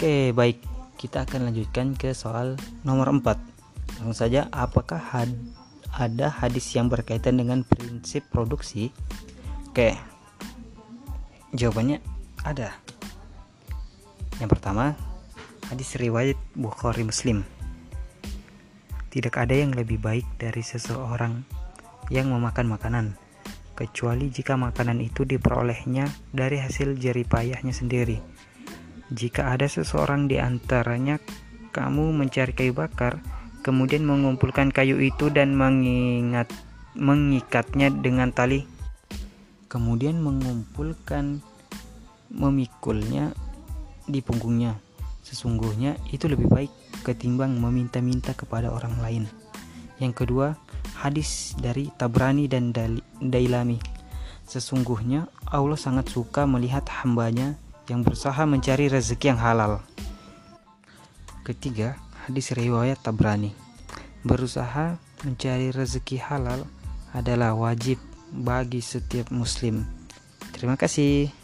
Oke, baik. Kita akan lanjutkan ke soal nomor 4. Langsung saja, apakah had ada hadis yang berkaitan dengan prinsip produksi? Oke. Jawabannya ada. Yang pertama, hadis riwayat Bukhari Muslim. Tidak ada yang lebih baik dari seseorang yang memakan makanan, kecuali jika makanan itu diperolehnya dari hasil jeripayahnya sendiri jika ada seseorang di antaranya kamu mencari kayu bakar, kemudian mengumpulkan kayu itu dan mengingat mengikatnya dengan tali, kemudian mengumpulkan memikulnya di punggungnya. Sesungguhnya itu lebih baik ketimbang meminta-minta kepada orang lain. Yang kedua, hadis dari Tabrani dan Dailami. Sesungguhnya Allah sangat suka melihat hambanya yang berusaha mencari rezeki yang halal. Ketiga, hadis riwayat Tabrani. Berusaha mencari rezeki halal adalah wajib bagi setiap muslim. Terima kasih.